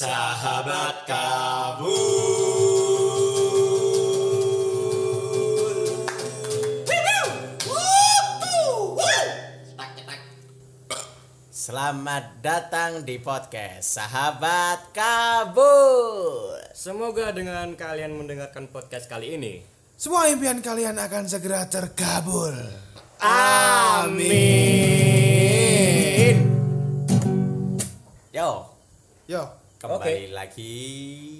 Sahabat kabul. Selamat datang di podcast Sahabat Kabul. Semoga dengan kalian mendengarkan podcast kali ini. Semua impian kalian akan segera terkabul. Amin. Yo, Yo, kembali lagi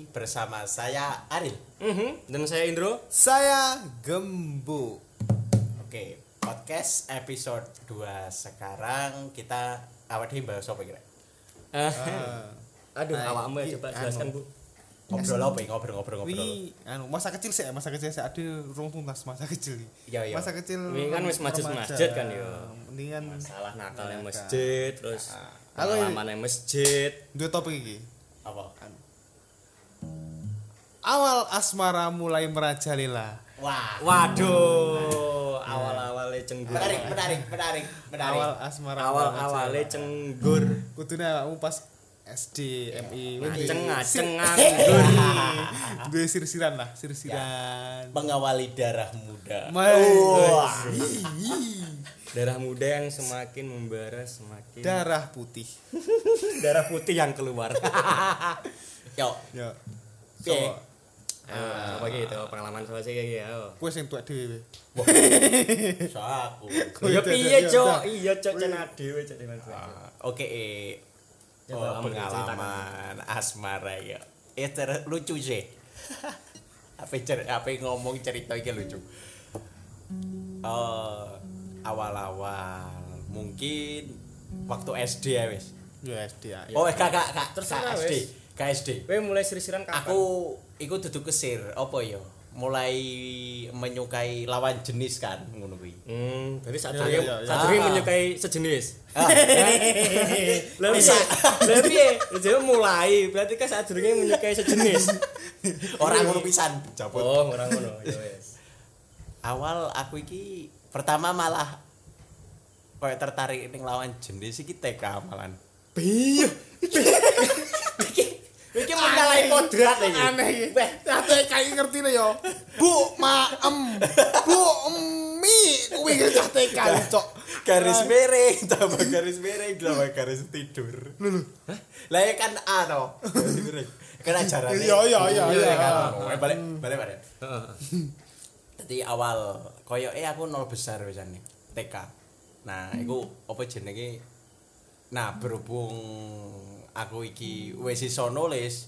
bersama saya Aril. Mhm, Dan saya Indro. saya Gembu. Oke, podcast episode 2 sekarang kita awal di bahas apa kira? Eh, Ah, Aduh, Nah, awakmu iki, coba anu. jelaskan, Bu. Ngobrol apa? ya? Ngobrol ngobrol ngobrol. Wi, anu masa kecil sih, masa kecil sih ada rong tuntas masa kecil. Iya, iya. Masa kecil. Wi, kan wis masjid- masjid kan, yo. Mendingan Salah nakal yang masjid, terus pengalaman yang masjid. dua topik iki. Apa? Awal asmara mulai merajalela. Wah. Waduh, awal-awalnya cenggur. Menarik, menarik, menarik, menarik. Awal asmara. Awal-awalnya cenggur. Kudune awakmu pas SD, MI, Ngaceng ngaceng Sir- nganggur. Dua sir-siran lah, sir-siran. Mengawali darah muda. Wah. Darah muda yang semakin membara semakin Darah putih. darah putih yang keluar. Yo. Piye? So, Ayo, apa gitu pengalaman sama sih kayak gitu. Gue sing tuak dhewe. so aku. Oh, Ya iya, piye, iya, Cok? iya. Cok, dhewe cek dengan Ah, Oke, eh, oh, pengalaman asmara ya. Eh lucu sih. apa cer apa ngomong cerita iki lucu. Eh awal-awal mungkin waktu SD ya wis. Ya SD ya. Oh, eh, kak kak Terserah, kak SD. wis. Kak SD. Kowe mulai sirisiran kapan? Aku iku duduk kesir apa ya? Mulai menyukai lawan jenis kan ngono kuwi. Hmm, berarti saat Ya, ya, ya, ya. saat dulu Ah. menyukai sejenis. Ah. Lah bisa. Lah piye? Jadi mulai, berarti kan saat dulu menyukai sejenis. Orang ngono pisan. Cabut. Oh, orang ngono. Ya wes. awal aku iki pertama malah kayak tertarik ning lawan jenis iki TK malan. Piye? Iki menyalahi kodrat iki. Aneh iki. Ate kayak ngerti nih yo. Bu, ma, em. Bu, mi. Kuwi cah TK cok. Garis miring, tambah garis miring, tambah garis tidur. Lho, Lah ya kan A to. Garis miring. Kan ajarannya. Iya, iya, iya, iya. ya kan. Balik, balik, balik. Jadi awal koyo eh aku nol besar wisane TK. Nah, iku apa jenenge? Nah, berhubung aku iki wis iso nulis.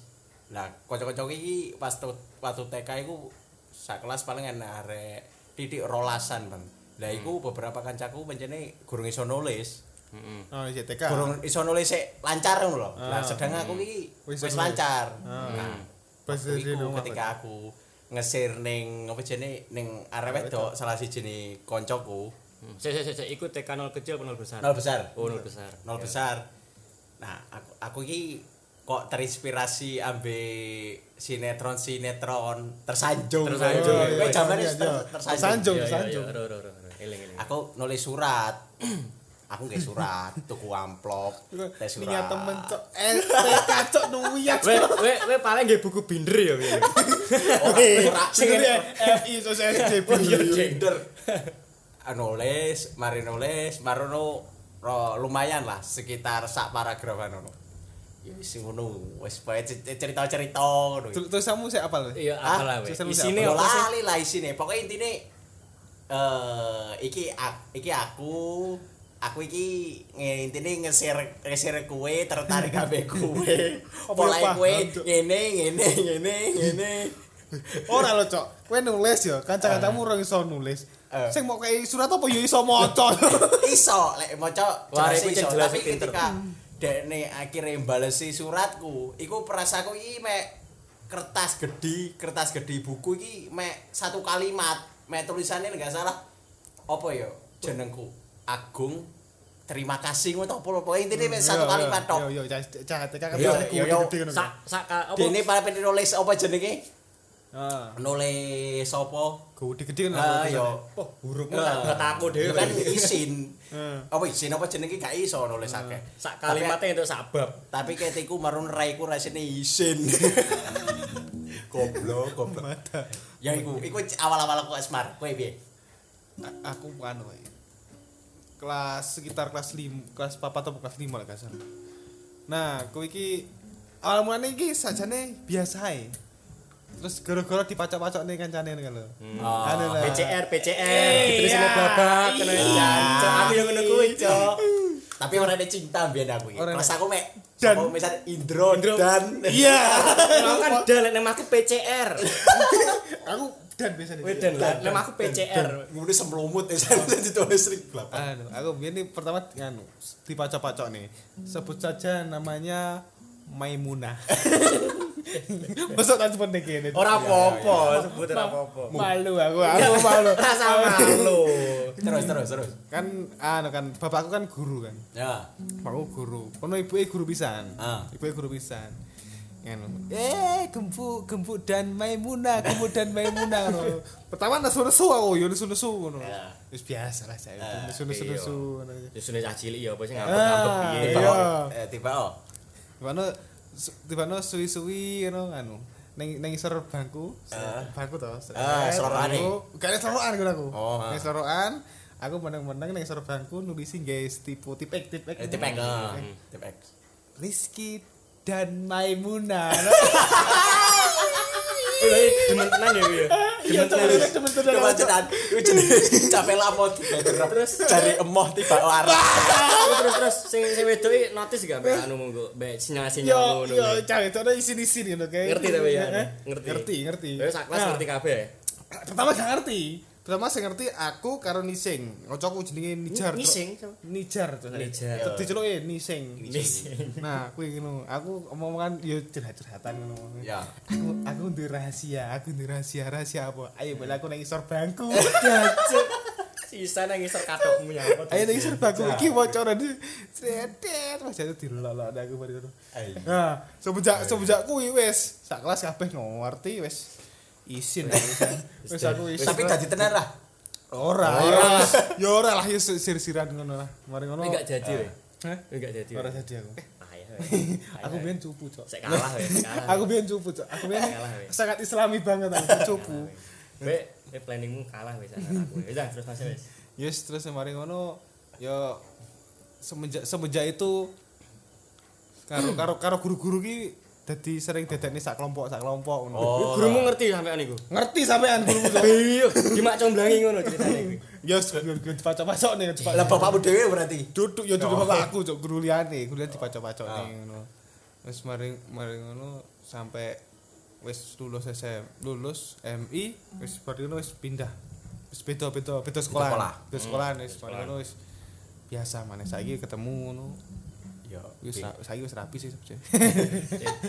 Lah, kanca-kanca iki pas tu- waktu TK iku sak kelas paling enak arek titik rolasan, Bang. Lah iku beberapa kancaku pancene gurung iso nulis. Heeh. Oh, iya TK. Gurung iso nulis sik lancar ngono lho. Lah Ah. sedang aku iki Wis lancar. Ah. Nah, Pas ketika aku ngesir ning apa jenenge ning arek wedok salah siji ne koncoku Hmm. Sik sik sik iku TK nol kecil apa nol besar? nol besar Oh, nol besar. nol Ya. besar nah aku aku iki kok terinspirasi ambe sinetron sinetron tersanjung Tersanjung. Kowe Iya, iya, jaman iya, ter- iya. tersanjung Tersanjung. Sanjung. ro, ro, ro, ro. Eling, eling. aku nulis surat aku nggak surat tuku amplop tes Niat surat temen cok. Eh, cok nuwiyat. Weh, weh, weh paling nggih buku binder ya piye. ora Sing ini FI sosial. Oh iya gender. Nulis, mari nulis, marono ro, lumayan lah sekitar sak paragraf ngono. Ya wis ngono, wis bae cerita-cerita ngono. Terus kamu saya apal? Iya, Ah, apalah weh. sistem Isine Yo apa sih? lali lah isine. Pokoke intine eh iki iki aku aku iki intine nge-share nge-share kue tertarik kabeh kue. Paham, kue ngene ngene ngene ngene. Ora lho, Cok. Kowe nulis ya, kanca-kancamu ora iso nulis. Eh. Sing mau kayak surat apa ya iso maca. iso lek maca jelas iso jelas tapi pinter. ketika dekne akhirnya balesi suratku iku perasaku iki mek kertas gede kertas gede buku iki mek satu kalimat mek tulisannya enggak salah apa ya jenengku Agung terima kasih ngono apa apa intine mek satu kalimat tok Yo cah cah kan Yo, yo, yo. gede ngono. Sak sak apa? dene para penulis apa jenenge Ah, nulis sapa gede-gede kan. ah yo Oh, hurufmu Ah. tak aku dhewe. kan isin Heeh. apa isin apa jenenge gak iso nulis akeh Sak kalimatnya untuk sak bab. tapi ketiku marun raiku rasine isin goblok goblok ya iku iku awal-awal aku asmar kowe piye aku anu wae. Kelas sekitar kelas 5 kelas 4 atau kelas 5 lah kasar nah kowe iki awal mulane iki sajane biasa ae terus gara-gara dipacok-pacok nih kancane kan lho Oh. Anu lah. PCR, PCR, ditulisnya babak, kena jancok. Aku yang ngono kuwi, Cok. tapi orang ada cinta biar aku iki. Ora Pas ada- aku mek Dan- dan misal Indro, Indro. dan iya Aku kan dan nama aku PCR. aku dan biasa nih Wedan lah, nama aku PCR. Kemudian semlumut ya saya ditulis ring belakang. anu aku nih pertama nganu dipacok-pacok nih sebut saja namanya Maimunah Masuk kan seperti gini Ora apa-apa, sebut ora apa-apa. malu aku aku malu Rasa malu. Terus terus terus. kan anu kan bapakku kan guru kan Ya. bapakku guru kono ibuke guru pisan Ah. ibuke guru pisan Nganu. Eh, gembuk, gembuk dan Maimunah, gembuk dan Maimunah. ngono. Pertama nesu-nesu aku, yo nesu-nesu ngono. Ya. Wis biasa lah saya, Ah, nesu-nesu-nesu. ngono. Ya sudah cah cilik ya apa Ah, ngambek-ngambek piye. Tiba oh. Eh tiba oh. Tibano tibano suwi-suwi ngono anu. Ning ning isor bangku, Ah. bangku to. Ah, seloroane. Gak ada selorokan ngono aku. Oh, ah. Ning selorokan, aku meneng-meneng ning isor bangku nulisi guys tipe tipek tipek. Eh tipek. ah. Tipek. Rizky dan Maimunah. Eh, demen tenan ya kuwi ya. Iya, temen tenan. Iku jenenge capek lapo terus cari emoh tiba arah. Terus terus terus sing sing wedok iki notice gak mbek anu monggo, mbek sinyal-sinyal Yo ngono. yo cari itu ada isin-isin ngono kayak. Ngerti tapi ya, Eh? ngerti. Ngerti, ngerti. Sak kelas Nah, ngerti kabeh. Pertama gak ngerti. Pertama saya ngerti aku karo Nising. Kocokku jenenge Nijar. Nising? Nijar tuh. Nijar. Terus diceluke Nising. Nising. Nah, kuwi ngono. Aku omong-omongan yo curhat-curhatan ngono. Ya. Aku aku duwe rahasia, aku duwe rahasia, rahasia apa? Ayo bela aku nang isor bangku. Jancuk. Sisa nang isor katokmu nyangkut. Ayo nang isor bangku iki bocoran di sedet Mas jatuh dilolok aku bari ngono. Nah, semenjak semenjak kuwi wis sak kelas kabeh ngerti wis isin wis. Aku isin. Tapi dadi tenan lah. ora, ora. Ya ora lah ya sir-siran ngono lah. Mari ngono. Enggak jadi we. Hah? Enggak jadi. Ora jadi aku. We. Aku biyen cupu, Cok. Sek kalah. Aku biyen cupu, Cok. Aku biyen sangat islami banget aku cupu. Be, be planningmu kalah wis aku. Wis terus masih wis. Yes, terus mari ngono ya semenjak semenjak itu karo karo karo guru-guru ki dadi sering dadekne sak kelompok sak kelompok ngono. Oh. Gurumu ngerti sampean iku? Ngerti sampean gurumu. Iya, gimak comblangi ngono ceritane kuwi. Ya dipacok-pacok nih. Lah bapakmu dhewe berarti. duduk ya duduk Oh. bapak aku cok guru liane guru liane dipacok-pacok nih ngono wis mari mari ngono sampai wis lulus SM lulus MI wis baru ngono wis pindah wis beda beda beda sekolah beda sekolah wis wis biasa maneh saiki ketemu ngono Ya. wis ra- saiki wis rapi sih sebenarnya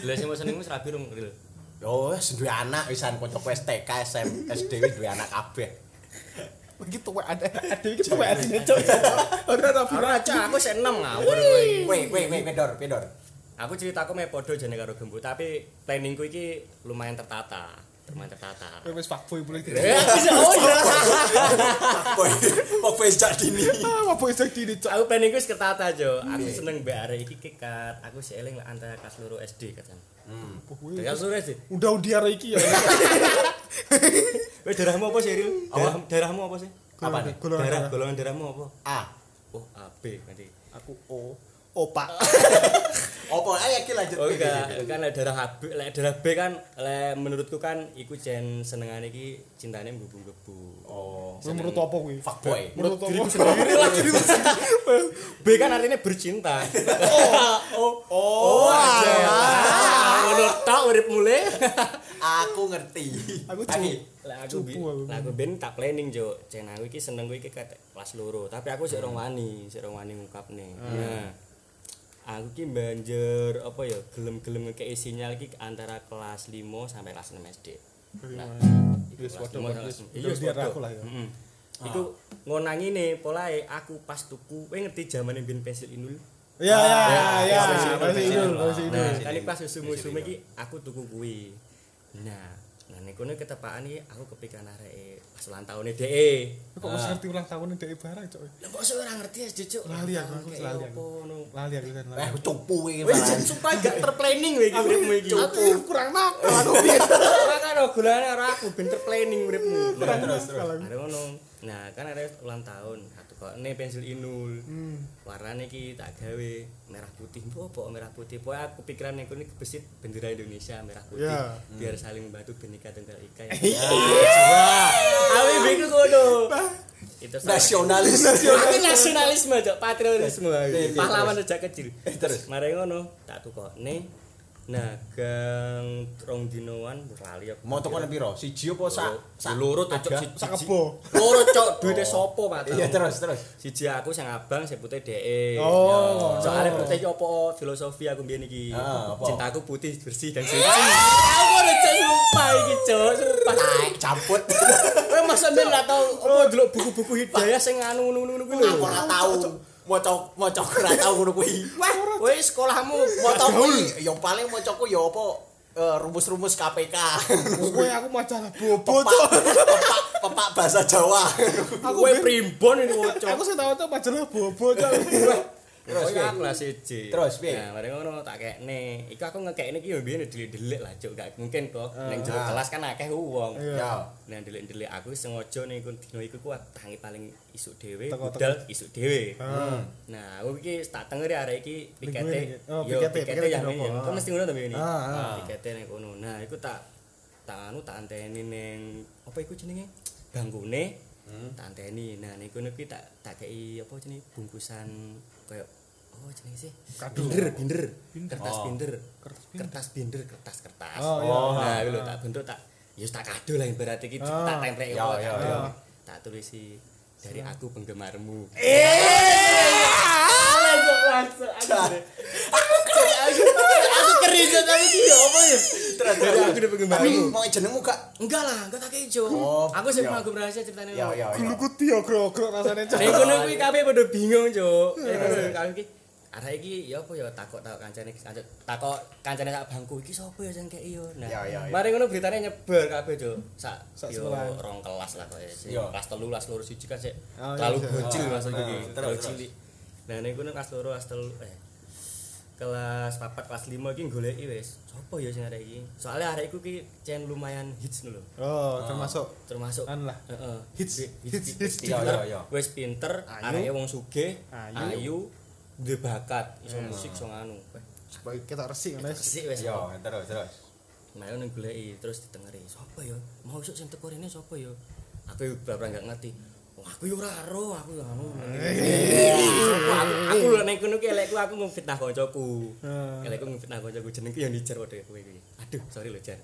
Lha sing mau senengmu serabi rung real. Yo wis duwe anak wisan kancaku STK SM SD wis duwe anak kabeh. begitu wae ada ada iki tuh wae ada cok ora ora Ora aja aku sik 6 ngawur kowe. Weh weh pedor pedor. Aku ceritaku meh padha jane karo Gembu, tapi planningku iki lumayan tertata. Lumayan tertata. wis fuckboy boleh gitu Eh, oh iya. Boy, kok wis jak dini. ah iso gini cok Aku planningku wis ketata, Jo. Aku seneng mbek arek iki kekat. Aku sik eling antara kelas loro SD katan. Hmm. Kelas loro SD. udah undiar iki ya Wes darahmu apa sih, Ril? Darah, darahmu apa sih? Apa nih? golongan Darah, darah. golongan darahmu apa? A. Oh, AB nanti. aku O opa Opo ayo iki lanjut. Oh enggak, kan lek darah AB, lek darah B kan lek menurutku kan iku jen senengane iki cintane mbubu-mbubu. Oh. Kuwi menurut apa kuwi Fuckboy. menurut apa Sendiri lah sendiri. B kan artinya bercinta. Oh, Oh, aja. Ngono tok urip mulai. Aku ngerti. Aku Lagi. Lah aku lah aku ben tak planning jo. Jen aku iki seneng kuwi iki kelas loro, tapi aku sik rong wani, sik rong wani ngungkapne. Nah. Aku ki banjur apa ya gelem-gelem ngekeki sinyal iki antara kelas 5 sampai kelas 6 SD. Nah, Wis padha Iya, Iya, wis aku lah ya. Heeh. Iku ngonangi nih polae aku pas tuku, kowe ngerti zamane ben pensil inul. Ya ya ya, Ya, masih idul, masih idul. Nah, kali pas susu musuh iki aku tuku kuwi. Nah, Nah niku nih ketepaan iki aku kepikiran arek pas ulang tahun DE. Kok wis ngerti ulang tahun ndek barang cok. Lah kok sih ora ngerti ya cucuk. Lali aku, aku lali aku. Lali aku kan. Eh cupu iki. Wis Pak. sumpah gak terplanning iki uripmu iki. Aku kurang nakal aku. Ora kan golane ora aku ben terplanning uripmu. Kurang nakal aku. Ada ngono. Nah, kan ada ulang tahun. Satu ini pensil inul. Hmm. Warnane iki tak gawe merah putih. Apa merah putih? Pokoke aku pikiran niku ini kebesit bendera Indonesia merah putih. Ya. Biar saling membantu benika tunggal ika. Iya. Awi bingung ngono. Itu. Nasionalis. Aku nasionalisme, Cok, patriotisme. Pahlawan sejak kecil. Terus? Mari ngono, tak tukokne. Nah, gang rong dinoan lali aku. Mau tukone piro? Siji apa sak? sak loro cocok siji. Sak kebo. Loro cok duwite sopo Pak? Iya terus terus. Siji aku sing abang sing putih DE. Oh, Soalnya no. percaya apa filosofi aku mbiyen iki. Ah? Cintaku putih bersih dan suci. Aku ora cok sumpah iki cok, sumpah. Tai camput. Kowe masa mbiyen ora tau apa delok buku-buku hidayah sing anu ngono-ngono kuwi lho. Aku ora tau. Maca maca ora tau ngono kuwi. Wah, kowe sekolahmu Maca kuwi ya paling macaku ya apa eh, rumus-rumus KPK. Kowe aku majalah bobo Pepak, pepak, bahasa Jawa. Aku kowe primbon ini cok. Aku sing tau majalah bobo cok. Terus, piye? kelas 1. Terus, piye? Nah, mari ngono tak kekne. Iku aku ngekekne iki yo biyen delik-delik lah, Cuk. Gak mungkin kok. Ning jero Ah. kelas kan akeh wong. Ya. Nah, delik-delik aku sengaja ning dino iku kuat tangi paling isuk dhewe, budal isuk dhewe. Ah. Nah, aku iki tak tengeri arek iki pikete. oh, Yo, pikete, yang ini. Kok mesti ngono to ini. Ah. Pikete ning kono. Nah, iku tak tak anu tak anteni ning apa iku jenenge? Bangkune. Tak anteni. Nah, niku niku tak tak kei apa jenenge bungkusan koyo oh jenenge sih? Kado. Binder, binder. Kertas Oh. binder. Kertas binder. Kertas binder, kertas kertas. Oh, iya. Nah, iku lho tak bentuk tak ya tak kado lah berarti iki Ah. tak templek Ya, ya, ya. Tak tulisi dari aku penggemarmu. Eh. Langsung langsung aku aku keringet tapi dia apa ya? Terus Dari aku udah Tapi penggemarmu. mau jenengmu gak? Enggak lah, enggak tak kejo. Oh, Aku sih ya. mau rahasia ceritanya. Ya ya ya. Guluku diogrok rasane cok. Ning kono kuwi kabeh padha bingung, Cuk. Ning kono kabeh iki ya apa ya takok takok kancane kancane- takok kancane sak bangku iki sapa ya sing kei yo. Nah, Ya, ya, ya. mari ngono beritane nyebar kabeh. Sak yo sekolahan. rong kelas lah koyo sih. Ya. Kelas 3, kelas 2 siji kan sik Oh, iya, terlalu iya. bocil Ah, maksud ah, iki. Terlalu cilik. Nah, ning kono kelas 2, kelas 3 eh kelas 4 kelas 5 iki goleki wis. Sopo ya sing arek iki? Soale arek iku ki cen lumayan hits lho. Oh, termasuk termasuk Kan lah. Heeh. Hits, Wis- hits, wis hits. Ya, pinter, ya, ya. wis pinter, Ayu. areke wong sugih, Ayu. ayu, duwe bakat, iso musik, iso. Weh, supaya kita resik ngono. Resik wis. Ya, terus terus. Mayo ning goleki terus ditengeri. Sopo ya? Mau isuk sing teko rene sapa ya? Aku yo bener gak ngerti. Wah, aku yo ora ero, aku yo aku? Aku lho ning kono ki elekku aku ngfitnah kancaku. Hmm. Elekku ngfitnah kancaku jenengku yo Nijar padha kowe iki. Aduh, sorry lho, Jar.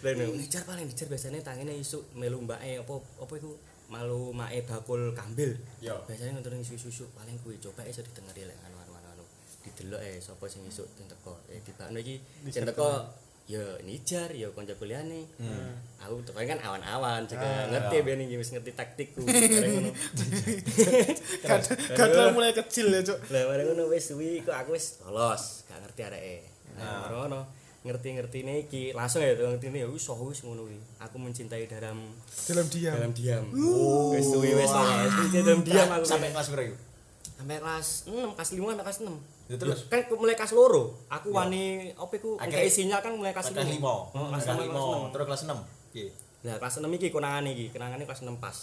No, Nijar paling Nijar biasanya tangene isuk melu mbake apa apa iku malu make bakul kambil. Ya. Biasanya ngontor susu-susu paling kuwi coba iso ditengeri lek anu anu. Didelok eh sapa sing isuk sing teko. Eh dibakno iki sing teko ya Nijar ya kanca kuliahne. Aku teko kan awan-awan juga Ah, ngerti ya. ben wis ngerti taktikku. Kadang mulai kecil ya, Cuk. Lah bareng ngono wis suwi kok aku wis lolos, gak ngerti areke. Nah, Ah. ngono ngerti-ngertine iki langsung ya ngertine ya wis oh, wis ngono. Aku mencintai dalam Dalam diam. dalam diam. Wis suwi wis mencintai dalam diam aku. Sampai kelas berapa sampai kelas 6, kelas 5 sampai kelas 6. Ya, terus? kan mulai kelas loro, aku Ya. wani apa iku ngekei sinyal kan mulai kelas Kelas 5. lima. Oh, kelas Kelas 5. lima. Terus kelas enam. Oke. Nah, kelas 6 iki konangan iki, kenangane kelas 6 pas.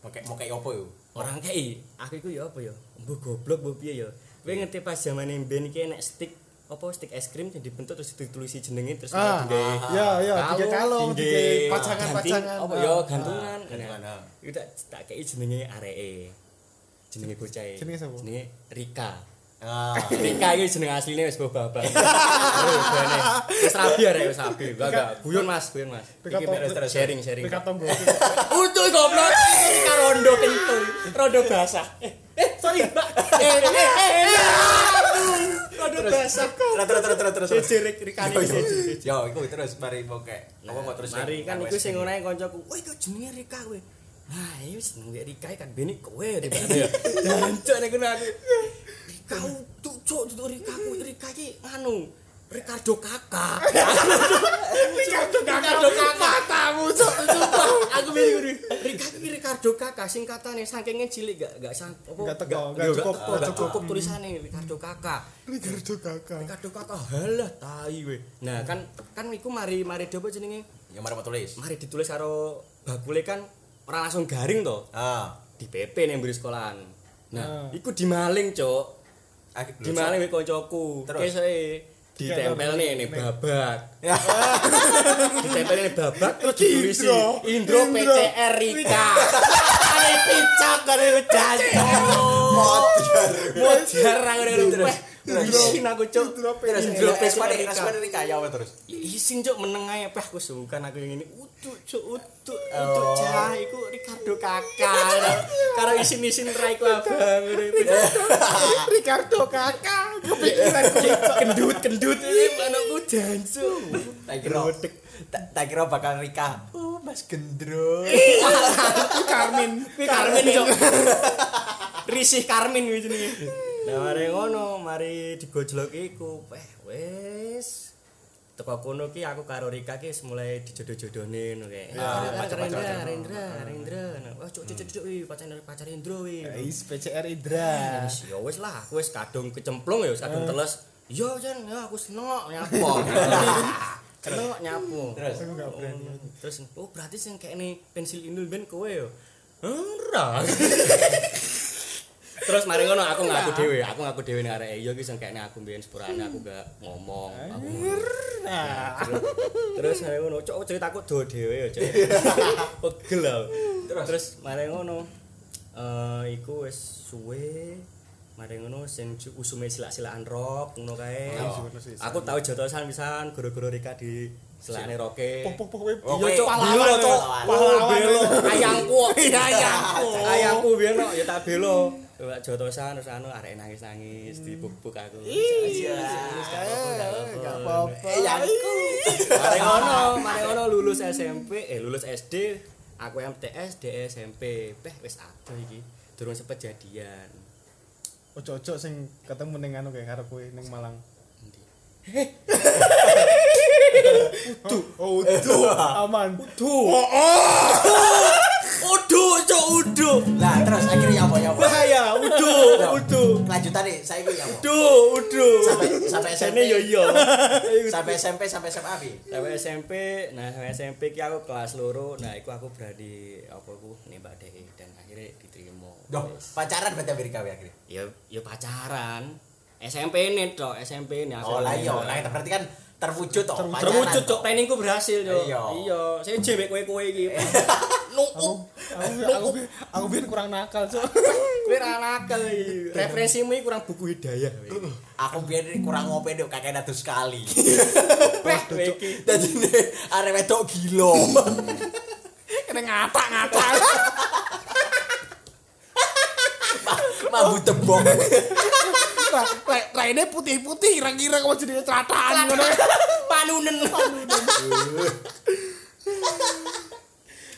Pakai mau kayak apa yuk? Orang kei, aku iku ya apa ya? Mbok goblok mbok piye ya? Kowe ngerti pas zamane mben iki enek stick apa stick es krim yang dibentuk terus ditulisi jenenge terus Ah, digawe ya, ya, tiga kalung, tiga pacangan-pacangan. ganting, apa Ah, ya ah. gantungan. gantungan, Nah, ah. Iku tak tak kei jenenge areke. Jenenge bocah. Jenenge sapa? Jenenge Rika. Rika iki jeneng asline wis babak. Wis rabi arek wis rabi. Enggak. Guyon Mas, guyon Mas. Iki terus sharing sharing. Rika tonggo. Utuh goblok. Rika rondo kentul. Rondo basah. Eh, eh sorry, Mbak. Eh, eh, eh, eh. Rondo basah. Terus terus terus terus. Siji Rika Yo, iki. Iku terus mari kayak apa kok terus Mari kan iku sing ini. ngono kancaku. Wah, iku jenenge Rika kowe. Nah, iki wis jenenge Rika kan bene kowe tiba-tiba ya. Jancuk nek ngono aku. Rika tuh cuk tuh Rika ku Rika iki anu Ricardo Kakak. Ricardo Ricardo Kakak. matamu cok Sumpah, aku bingung. Ricardo iki Ricardo Kakak singkatane sakingnya cilik gak gak sang apa Gak teko, gak- cukup, gak- cukup. tulisannya Ricardo Kakak. Ricardo kakak Ricardo Kakak halah tai we. Nah, kan kan iku mari mari coba jenenge Ya mari mau tulis. mari ditulis karo bakule kan ora langsung garing to. Ah. Di PP nih mburi sekolahan. Nah, Ah. iku dimaling, Cok. Dimaling wek koncoku. Terus? Kesoe ditempel nih nih. Ya. ditempel nih babak terus diurisi Indro Indro. PCR Rika. Ane picak kare jancuk. Motor. Mojar aku Terus, terus. Isin aku cuk. Indro Terus Indro respon PCR respon Rika. Rika ya apa terus? Isin cuk meneng ae peh aku sukan aku yang ini utuk cuk utuk Oh. utuk cah iku Ricardo kakak. Karo isin-isin raiku abang ngono iku. Ricardo kakak kepikiran Kendut-kendut iki anakku jancuk. Tak kira tak tak kira bakal Rika. Oh, Mas Gendro. Karmin Karmin cuk. Risih Karmin kuwi jenenge. Nah mari ngono, mari digojlok iku. Eh wis. Teko kono ki aku karo Rika ki wis mulai dijodoh-jodohne ngono kae. Ah, Rendra. Rendra, Rendra. Wah, cuk cuk cuk pacar pacar Indro wi. Is PCR Indra Wis ya wis lah, aku wis kadung kecemplung ya, wis kadung teles. Yo Jan, ya aku seneng kok nyapu. Seneng kok nyapu. Terus? Aku nggak berani. Oh, Terus oh berarti sing kayakne pensil indul ben kowe yo. Ora. Terus mari ngono aku ngaku dhewe, aku ngaku dhewe nek arek iya ki sing kayakne aku mbiyen sepurane aku gak ngomong. Aku nah. Terus terus mari ngono cok ceritaku do dhewe ya cok. Pegel aku. Terus? Terus mari ngono eh iku wis suwe mari ngono sing usume silak-silakan rok ngono kae. Oh. aku tau jotosan pisan goro-goro Rika di selakane roke. Oh, iya cok pahlawan, belo cok. pahlawan. oh belo. ayangku Iya, ayangku. ayangku kok ya tak belo Coba jotosan terus anu arek nangis-nangis dibuk-buk aku Iya. Gak apa-apa Eh, ya aku. Mari ngono, mari ngono lulus SMP, eh lulus SD, aku MTS, DE SMP. Peh wis adoh iki. Durung sempet jadian. ojo-ojo sing ketemu ning anu kayak karo kowe ning Malang Endi? Oh, aman. Duh. Uduh, cok uduh. Lah terus akhirnya apa ya apa? Bahaya, uduh, uduh. Lanjutan nih, saya gue ya apa? Duh, uduh. Sampai sampai SMP. Yo yo. Sampai SMP sampai SMA Bi. Sampai SMP, nah sampai SMP ki aku kelas loro, nah iku aku berani apa ku nembak dhek dan akhirnya diterima. Duh, Wis. pacaran berarti Amerika ya akhirnya. ya ya pacaran SMP ini toh SMP ini aku Oh lah iya, nah itu berarti kan terwujud toh. Terwujud. pacaran terwujud toh. planningku berhasil cok Iya. iya saya jebek kue kue iki Aku nuup aku aku biyen kurang nakal, Cok. kue nakal iki referensimu iki kurang buku hidayah Aku biar kurang ngopi dok kakek datu sekali. Wah, kowe iki nih arek wedok gila. Kena ngatak-ngatak. Mambu tebong. Lah, ini putih-putih kira-kira kok jadi celataan ngono. panunen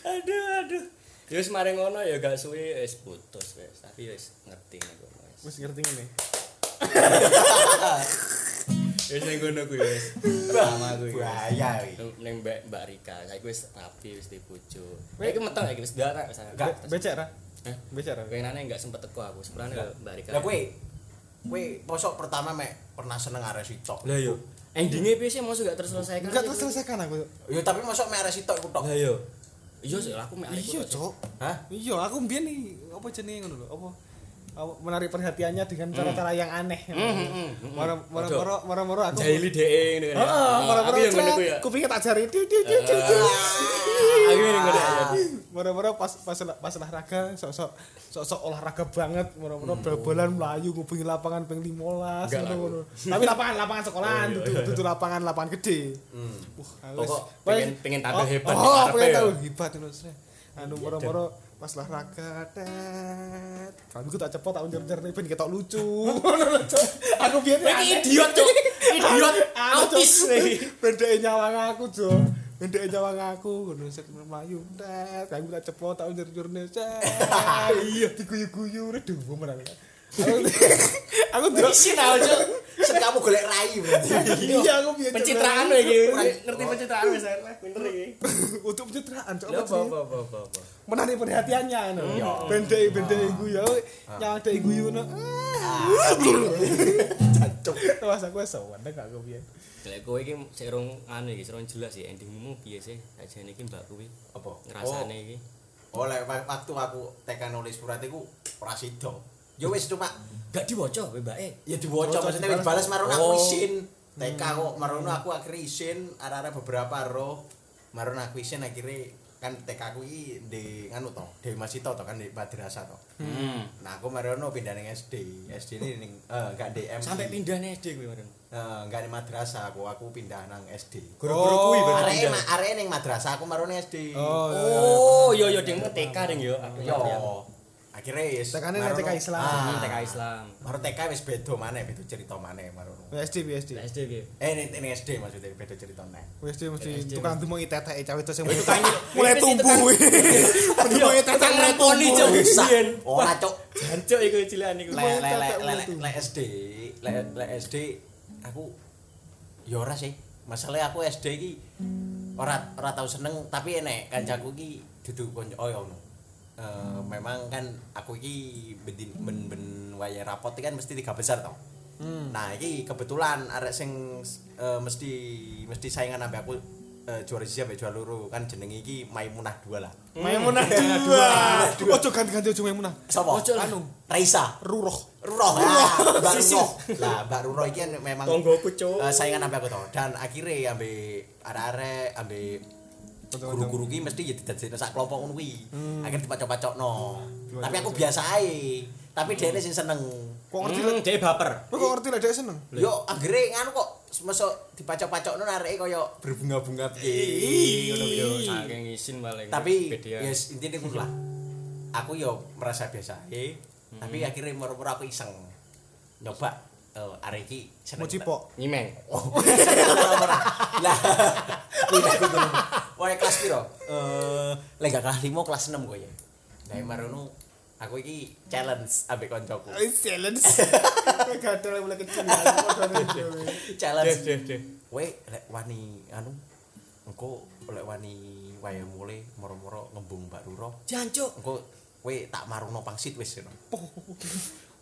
aduh aduh ya wis mari ngono ya gak suwe wis putus wis tapi wis ngerti nek wis Wis ngerti ngene. wis ning ngono kuwi wis pertama kuwi Bahaya wi. ning Mbak Mbak Rika saiki wis rapi wis di bojo iki meteng iki wis gak wis Becek ra? Hah? Becek ra? Pengenane enggak sempet teko aku sebenarnya. Mbak Rika Lah kowe kowe posok pertama mek pernah seneng arek sitok. lah yo endingnya piye sih maksud gak terselesaikan kuwi? terselesaikan aku. Ya tapi mosok mek arek sitok iku tok. lah yo iya sih aku mek arek Iya, Cok. Hah? Iya, aku mbiyen nih apa jenenge ngono lho, apa, menarik perhatiannya dengan cara-cara yang aneh. Hmm, hmm, hmm, hmm. Moro moro moro moro moro aku. jahili dhek ngene kan ya. Heeh, moro aku moro yang ngene ya Kupingnya tak jari. Diu. aku yang ngene ya Moro-moro pas pas pas olahraga sok-sok sok-sok olahraga banget, moro-moro bal-balan melayu ngubungi lapangan ping 15 Enggak lah. ngono. Tapi lapangan lapangan sekolahan, Oh, iya, dudu iya. dudu lapangan lapangan gede. Hmm. Wah, pengen pengen tampil oh, hebat Oh, pengen ya. tahu hebat terus. Anu moro-moro pas olahraga tet. Kami tak cepet tak unjar-unjar nih ben ketok lucu. Aku biyen Iki idiot cok idiot autis weh. Bendeke nyawang aku, Cok. Bendeke nyawang aku ngono sik mlayu tet. Kami tak cepet tak unjar-unjar nih. Iya, diguyu-guyu reduh menan. Aku aku delok isin aku cok Set kamu golek rai berarti. Iya aku biyen. Pencitraan iki. Ngerti pencitraan wis. Pinter iki. Untuk pencitraan cok Lha apa apa apa apa. Menarik perhatiannya no. Iya. Bendek bendek guyu yang ada guyu no. Jancuk. Wah aku wis sowan nek aku biyen. Lek kowe iki sik rong anu iki, sik rong jelas sih endingmu piye sih? Sajane iki mbak kuwi Apa? ngrasane iki. Oh, lek wa- waktu aku tekan nulis surat iku ora sida. Ya wis cuma Gak diwaca kowe mbake. ya diwaca maksudnya wis balas marono aku Oh. isin. TK kok marono aku akhirnya isin arek-arek beberapa roh marono aku isin akhirnya kan TK aku iki di nganu to, Dewi Masito to kan di madrasah to. Hmm. Nah, aku marono pindah ning SD. SD ini ning eh enggak DM. Sampai pindah nih SD kowe kemarin. Eh, enggak di madrasah aku, aku pindah nang SD. Guru-guru kuwi berarti Arek ma- arek ning madrasah aku marono SD. Oh, iya, iya. Oh, yo yo ding TK ding yo. Aku Yo. Akhirnya yes. Tekane nang TK Islam. Hmm, Ah, TK Islam. Baru TK wis beda maneh, beda cerita maneh marono. SD SD. SD. Eh ini, ini SD maksudnya beda cerita maneh. SD mesti tukang demo iteteke cawe itu sing Tukang mulai itu tumbuh. Demo iteteke Tukang mulai tumbuh. Ora cok. Jancuk iku cilik iku. Le le le le SD, le le SD aku ya ora sih. Masalahnya aku SD iki ora ora tau seneng tapi enek kancaku iki dudu konco oh ya. Eh, memang kan aku iki ben ben, ben waya rapot kan mesti tiga besar tau. Hmm. Nah, iki kebetulan arek sing eh, mesti mesti saingan sampe aku eh, juara sampe juara loro kan jenenge iki Maimunah 2 lah. Maimunah dua. Ojo ganti-ganti ojo Maimunah. Sapa? Ojo. Anu, Raisa. Ruroh. Ruroh. Lah, Mbak. Ruroh. Lah, Mbak Ruroh iki kan memang Tonggoku, Cuk. eh, saingan sampe aku to. Dan akhirnya ambe arek-arek ambe guru-guru ki mesti ya didadekno sak kelompok ngono kuwi. Akhirnya dipacok-pacokno. Tapi aku biasa ae. Tapi dia sing seneng. Kok ngerti Hmm, dia baper. Kok ngerti lah dia seneng. Yo akhirnya nganu kok mesok dipacok-pacokno areke kaya berbunga-bunga piye. Ngono kuwi yo. Saking isin paling. Tapi yes intine ngono lah. Aku yo merasa biasa ae. Tapi akhirnya moro-moro aku iseng nyoba eh arek iki seneng. Nyimeng. Oh. Lah. Kuwi aku dulu. Wae kelas piro? Eh, lek gak kelas 5 kelas 6 kowe ya. Lah marono aku iki challenge ambek koncoku. Challenge. Gak ada mulai kecil. Challenge. Deh, deh. Kowe lek wani anu engko lek wani wae mulai moro-moro ngembung Mbak Ruro. Jancuk. Engko kowe tak marungno pangsit wis ngono.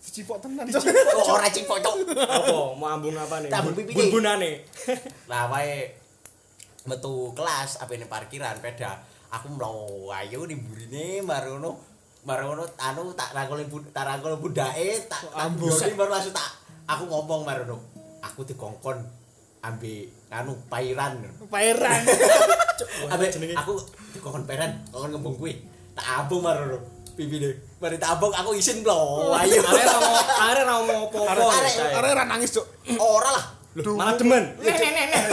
Cipok tenan. Oh, ora cipok cok. Apa mau ambung apa nih? Ambung pipi nih. Bun-bunane. Lah wae metu kelas apa ini parkiran peda. Aku mlayu ayo nih burine marono marono anu tak rangkul tak rangkul budake tak Ambung. ambung baru langsung tak aku ngomong marono. Aku dikongkon ambe anu pairan. Pairan. Ambe aku dikongkon pairan, kongkon ngembung kuwi. Tak ambung marono. Pipine. Mari tak ambung aku isin blo. Ayo. Are ra mau are ra mau apa-apa. Arek- ra nangis, Cuk. Ora lah. Loh, malah demen. Nek nek nek. nek.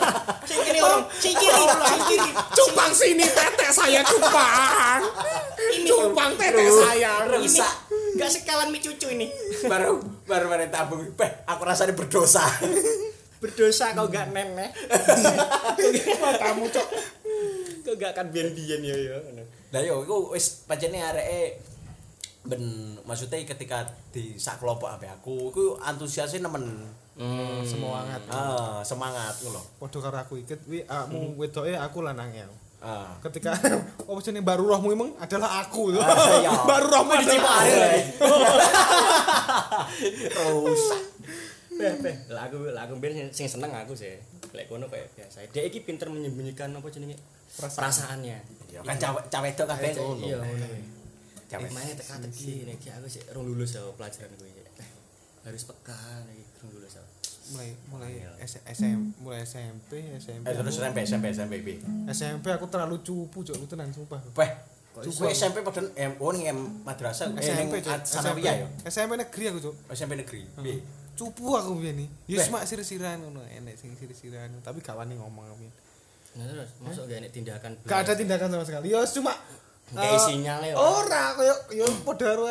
Sing kiri orang, sing kiri, sing kiri. Cupang sini tetek saya cupang. Cupang tetek saya. Rusak. Enggak sekalan mi cucu ini. baru baru baru tabung beh aku rasanya berdosa Berdosa kau gak nenek. Matamu, Cuk. Kau gak akan biyen-biyen ya ya. Nah yo iku wis pancene areke ben maksudnya ketika di sak kelompok ambek aku iku antusiasnya nemen Hmm. Semangat. ah semangat ngono Padha karo aku iki, wi akmu wedoke aku lanange. ah Ketika apa jenenge baru rohmu emang adalah aku. Ah, iya. Baru rohmu aku. rusak Beh, beh, lah aku lah aku biyen sing seneng aku sih. Lek kono kayak biasa. Dia iki pinter menyembunyikan apa jenenge? Perasaannya. ya kan cawe cawe itu kabeh Iya, ngono ngono. cawe main teka-teki nek aku sih rong lulus ya pelajaran kuwi. Eh, Harus peka nek rong lulus ya. Mulai mulai SM mulai SMP, SMP. eh terus SMP SMP SMP B SMP aku terlalu cupu, Cuk, lu tenan sumpah. beh Cukup. Kowe SMP padahal em oh ning em madrasah eh SMP, sanawiyah ya SMP negeri aku, Cuk. SMP negeri B Cupu aku biyen iki. Ya cuma sir-siran ngono, enek sing sir-siran, tapi gak wani ngomong aku. Nah terus masuk gak nek tindakan Gak ada tindakan sama sekali. Ya cuma Kayak eh, sinyal ya. Ora koyo yo padha karo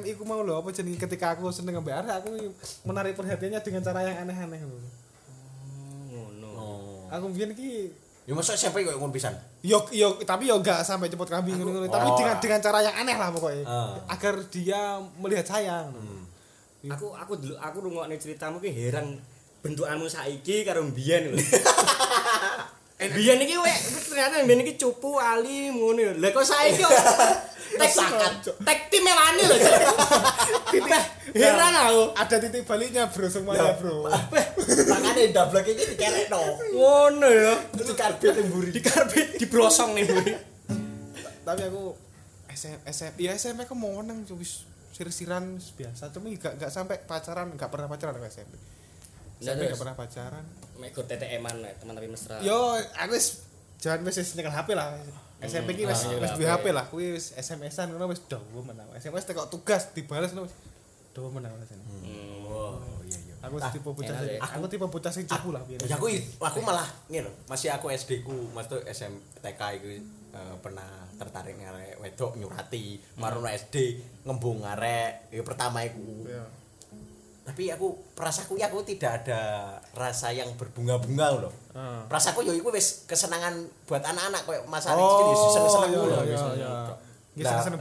MI ku mau lho apa jenenge ketika aku seneng ambek arek aku menarik perhatiannya dengan cara yang aneh-aneh lho. ngono. oh Aku biyen iki ya masuk SMP kok ngono pisan yo yo tapi yo gak sampai cepet kambing ngono tapi Oh. dengan dengan cara yang aneh lah pokoknya. Ah. Agar dia melihat saya. Hmm. Aku aku dulu aku rungokne ceritamu ki heran bentukanmu saiki karo mbiyen lho. Biyen iki wek ternyata mbiyen iki cupu ali ngono lho. Lah kok saiki kok tek sakat. Tek tim melani lho. Wah, Heran aku. Ada titik baliknya bro semuanya bro. Makane ndablek iki dikerekno. Ngono ya. Dikarbit ning mburi. Dikarbit dibrosong nih mburi. Tapi aku SM SM ya SMP aku mau menang wis sir-siran biasa cuma gak gak sampai pacaran gak pernah pacaran aku SMP. SMP gak pernah pacaran. Mek TTM-an teman tapi mesra. Yo aku jangan wis wis nyekel HP lah. SMP ki wis ah, wis iya, duwe HP. Lah, kuwi wis SMS-an ngono wis dawa menang. SMS tekok tugas dibales ngono wis dawa menang rasane. Hmm. Oh, iya iya. Aku Ah, tipe bocah sing- aku tipe bocah sing cupu lah biyen. Ya aku aku malah ngene lho, masih aku SD ku, maksud SM TK iku eh, pernah tertarik ngarek wedok nyurati, marono SD ngembung ngarek, ya pertama iku. Tapi aku perasaku ya aku tidak ada rasa yang berbunga-bunga loh. Ah. Perasaku ya iku wis kesenangan buat anak-anak koyo Mas Ari Oh, iki wis seneng-seneng iya, ngono. iya, iya. Nah, seneng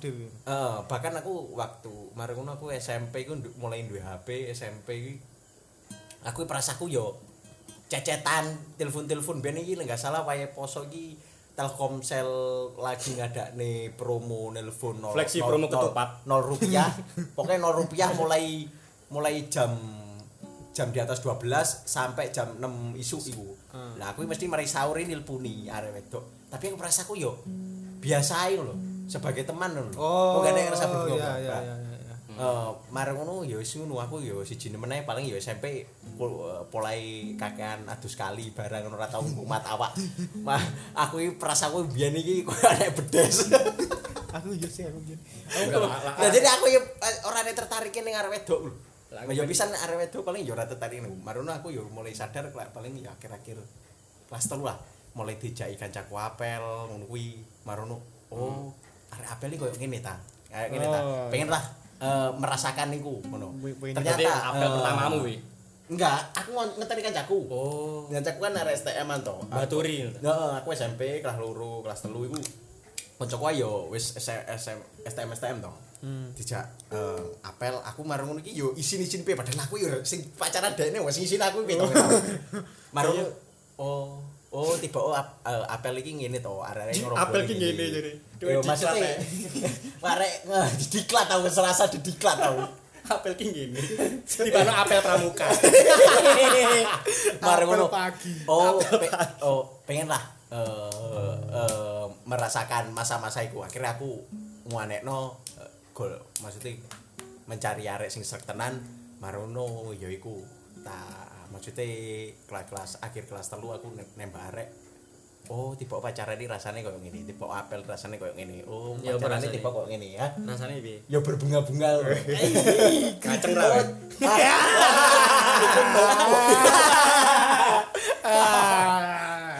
dhewe. Eh, bahkan aku waktu mari aku SMP ku ndu- mulai duwe HP SMP aku perasaku yo cecetan telepon-telepon ben iki lek gak salah wae poso iki Telkomsel lagi ngadakne promo nelpon nol Flexi nol- promo nol- ketupat. nol rupiah. Pokoknya nol rupiah mulai mulai jam jam di atas 12 sampai jam 6 isu iku. Lah aku mesti mari sahur ini nelponi arek wedok. Tapi aku perasaku yo biasa lho sebagai teman lho. Oh, Kok gak ada yang rasa berbunga iya, iya, Pak? iya, iya, Eh, marang ngono ya wis ngono aku ya siji meneh paling ya SMP eh, mulai kakean adus kali barang ora tau umat awak. Mah aku iki perasaku biyen iki koyo arek bedes. Aku iya sih aku gini. Nah, jadi aku ya eh, ora nek tertarik ning arek wedok lho. Lah, ya pisan arek wedok paling ya ora tertarik ning. Marono aku ya mulai sadar paling ya akhir-akhir kelas telu lah mulai dijaki kancaku apel ngono kuwi marono oh arek apel iki koyo ngene ta. Kayak ngene ta. Oh. Pengen lah eh, merasakan niku ngono. Ternyata apel eh, pertamamu wi. Enggak, aku ngeteni kancaku. Oh. Kancaku kan arek STM-an to. Baturi. Heeh, aku SMP kelas loro, kelas telu iku kancaku ayo wis SM, STM STM to. Hmm. Dijak eh, apel aku marang ngono iki yo isin-isin piye padahal aku yo sing pacaran dekne wis isin aku piye to. Marang oh oh tiba oh ap- eh, apel iki ngene to arek ngrombol. apel iki ngene, jadi. Yo maksudnya diklat, arek eh, didiklat tau serasa didiklat tau. Apel ki ngene. Tibane apel pramuka. Mari ngono. pagi. Oh, pe- oh, pengen lah eh eh, merasakan masa-masa iku. Akhirnya aku nguanekno eh, gol maksudnya mencari arek sing srek tenan marono ya iku. Ta maksudnya kelas-kelas akhir kelas telu aku ne- nembak arek. Oh, tipe pacaran ini rasanya kayak gini, tipe apel rasanya kayak gini. Oh, Ya, pacaran ini rasanya? tipe kayak gini ya. Rasane piye? Ya berbunga-bunga loh. Kaceng ra. weh.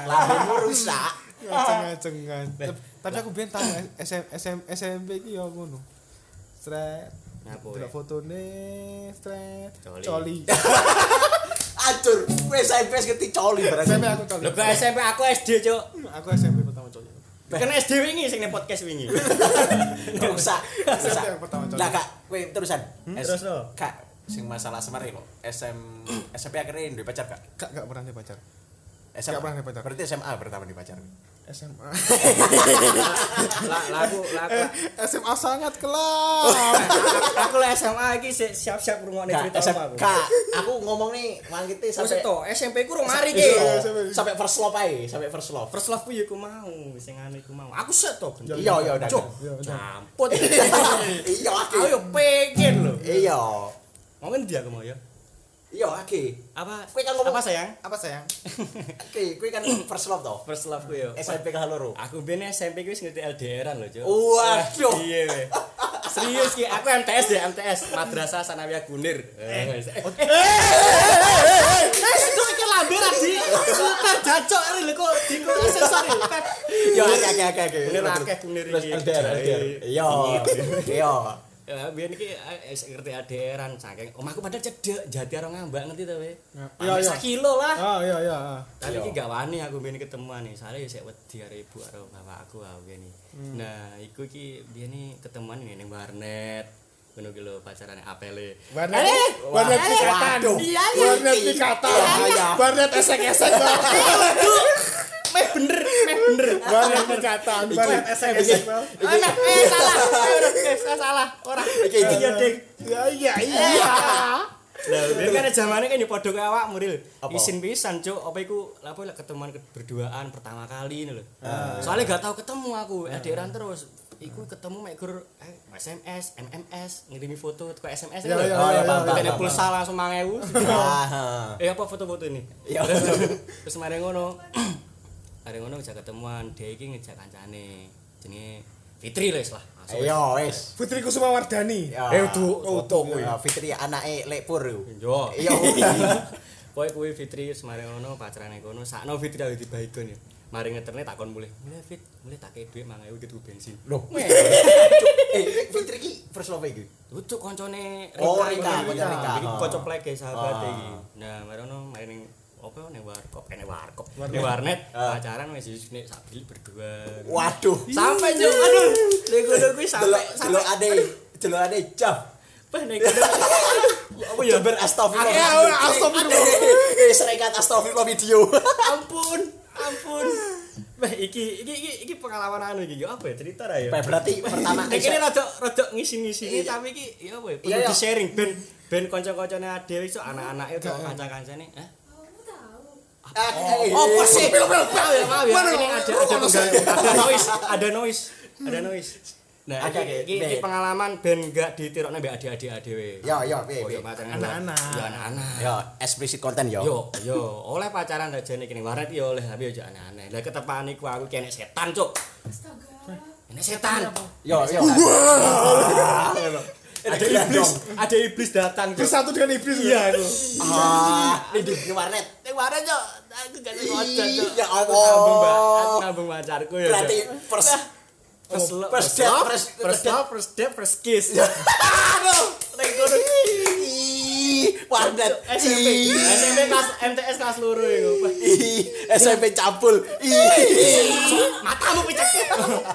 Lambemu rusak. ngaceng ngaceng tapi aku biyen tahu SM SM SMP iki ya ngono stret Ngapo, delok ya? fotone stret Coli. Acur, wes SMP ngerti coli. SMP aku coli Lho kok SMP aku SD, Cuk. aku SMP pertama coli Kan SD wingi sing podcast wingi. Enggak usah. Enggak usah. SMP yang pertama coli Nah, Kak, kowe terusan. S- Terus, no. Kak, sing masalah semar lho. SM SMP akhirnya duwe pacar, Kak? gak gak pernah nih pacar SMA. Nggak pernah duwe pacar. Berarti SMA pertama di pacar. SMA Lah lah aku lah aku SMA sangat kelam aku lah SMA sik siap-siap ngrungokne Kak, cerita SM, aku. Kak, aku ngomong nih mangkite Sampai sampai to SMP ku rong mari Iya, ki. sampai first love ae, sampai first love. First love ku ya ku mau, sing anu iku mau. Aku set to. Ya, Iya, iya, udah. Cuk, Ya, udah. campur. Iya, Aku yo pengen lho. Iya. Ngomongin dia aku mau ya. Iya, Ake. Apa? Kowe kan ngomong- apa sayang? apa sayang Oke, kowe kan first love toh. First love ku yo. SMP kelas loro. Aku ben SMP ku wis ngerti LDRan lho, Cuk. Waduh. Iya. Serius ki, aku MTS deh, MTS Madrasah Sanawiyah Kunir. Eh, eh, itu iki lamberan di super ini lho kok di kok ini. Pep. Iya, Ake, Ake, Ake, Ake. Kunir akeh iki. LDR, LDR. Iya. Iya. Ya, biyen iki eh, ngerti LDRan saking omahku padahal cedek jati arang ngambak ngerti ta we. Iya, Iya, iya. kilo lah. ah iya iya ah. Tapi Iya. iki gak wani aku biyen ketemuan nih. Soalnya ya sik wedi karo ibu karo bapakku aku biyen iki. Hmm. Nah, iku iki biyen iki ketemuan ning warnet. Ngono ki lho pacarane apele Warnet Eh, warnet wah, pikatan. waduh. Iya, iya. Warnet pikatan. Iya, iya. Warnet esek-esek. meh bener meh bener Warnet pikatan. Warnet esek-esek. Meh, eh salah eh eh salah ora Iki, iki. iya ding Ya iya iya. Lah, kan zamane kan yo padha kaya awak muril. Apa? Isin pisan, Cuk. Apa iku apa ketemuan ke- berduaan pertama kali ini lho. Ah. Soalnya gak tau ketemu aku, LDRan terus. Iku ketemu mek gur eh, SMS, MMS, ngirimi foto ke SMS Ya, ya, Oh, ya, ya, ya. pulsa langsung 1000. Ah, Eh apa foto-foto ini? Iya. Terus mari ngono. Mari ngono ngejak ketemuan, dia iki ngejak kancane. Jenenge Fitri lah. Langsung Ayo wis. Putri Kusuma Wardani. Ya. Eh, tuh, oh, tuh, tuh. kuwi. Ya, Fitri anake Lekpur yo. Yo. Iya. Pokoke kuwi Fitri semare ngono pacarane kono sakno Fitri lagi dibaigon ya. Mari ngeterne takon mulih. Mulih Fit, mulih tak kei dhuwit 5000 gitu bensin. Loh. Eh, Fitri ki first love iki. Lucu koncone Oh, Rika, Rika, Rika. Iki kanca pleke sahabat Ah. iki. Nah, mari ngono mari ning apa ning warkop, eh ning warkop. Ning warnet Ah. pacaran wis nek sak bilik berdua. Waduh. Sampai juk, aduh. Ning kono kuwi sampai sampai ade, delok ade jam. Bah kono. Apa ya? Jember astagfirullah. Astagfirullah. Eh, serikat astagfirullah video. ampun, ampun. Bah, iki iki iki iki pengalaman anu iki apa ya cerita ra ya? Berarti pertama Nek ini rada rada ngisi-ngisi tapi iki ya apa ya? Perlu Iya, iya. di sharing ben ben kanca-kancane ade iso anak-anake utawa kanca-kancane, eh? Oh, Apa sih? Maaf ya, maaf ya. Ini ada Oh, ada pengganggu, ada noise, ada noise, ada noise. Nah, Oke, iki oke, iki- iki pengalaman ben gak ditirokne mbek adik-adik dhewe. Ya, ya, piye, Oh, piye. ya pacaran Anak-anak. Ya anak-anak. Ya, explicit content ya. Yo, yo, oleh pacaran aja nih kini waret yo oleh tapi aja aneh-aneh. Lah ketepaan iku aku kene setan, Cuk. Astaga. Ini setan. Yo, yo. Ada iblis, ada iblis datang. Bersatu dengan iblis. Iya, itu. Ah, di di di warnet. Ning waret, Cuk. Aku gak Cuk. Ya Aku ngambung, Mbak. Aku Allah. ngambung pacarku ya. Berarti first first love, first date, love, first- first love, first date, first kiss. Aduh, ning kono. Ih, warnet. SMP. SMP kelas MTS kelas loro iku. Ih, SMP cabul. Matamu picek.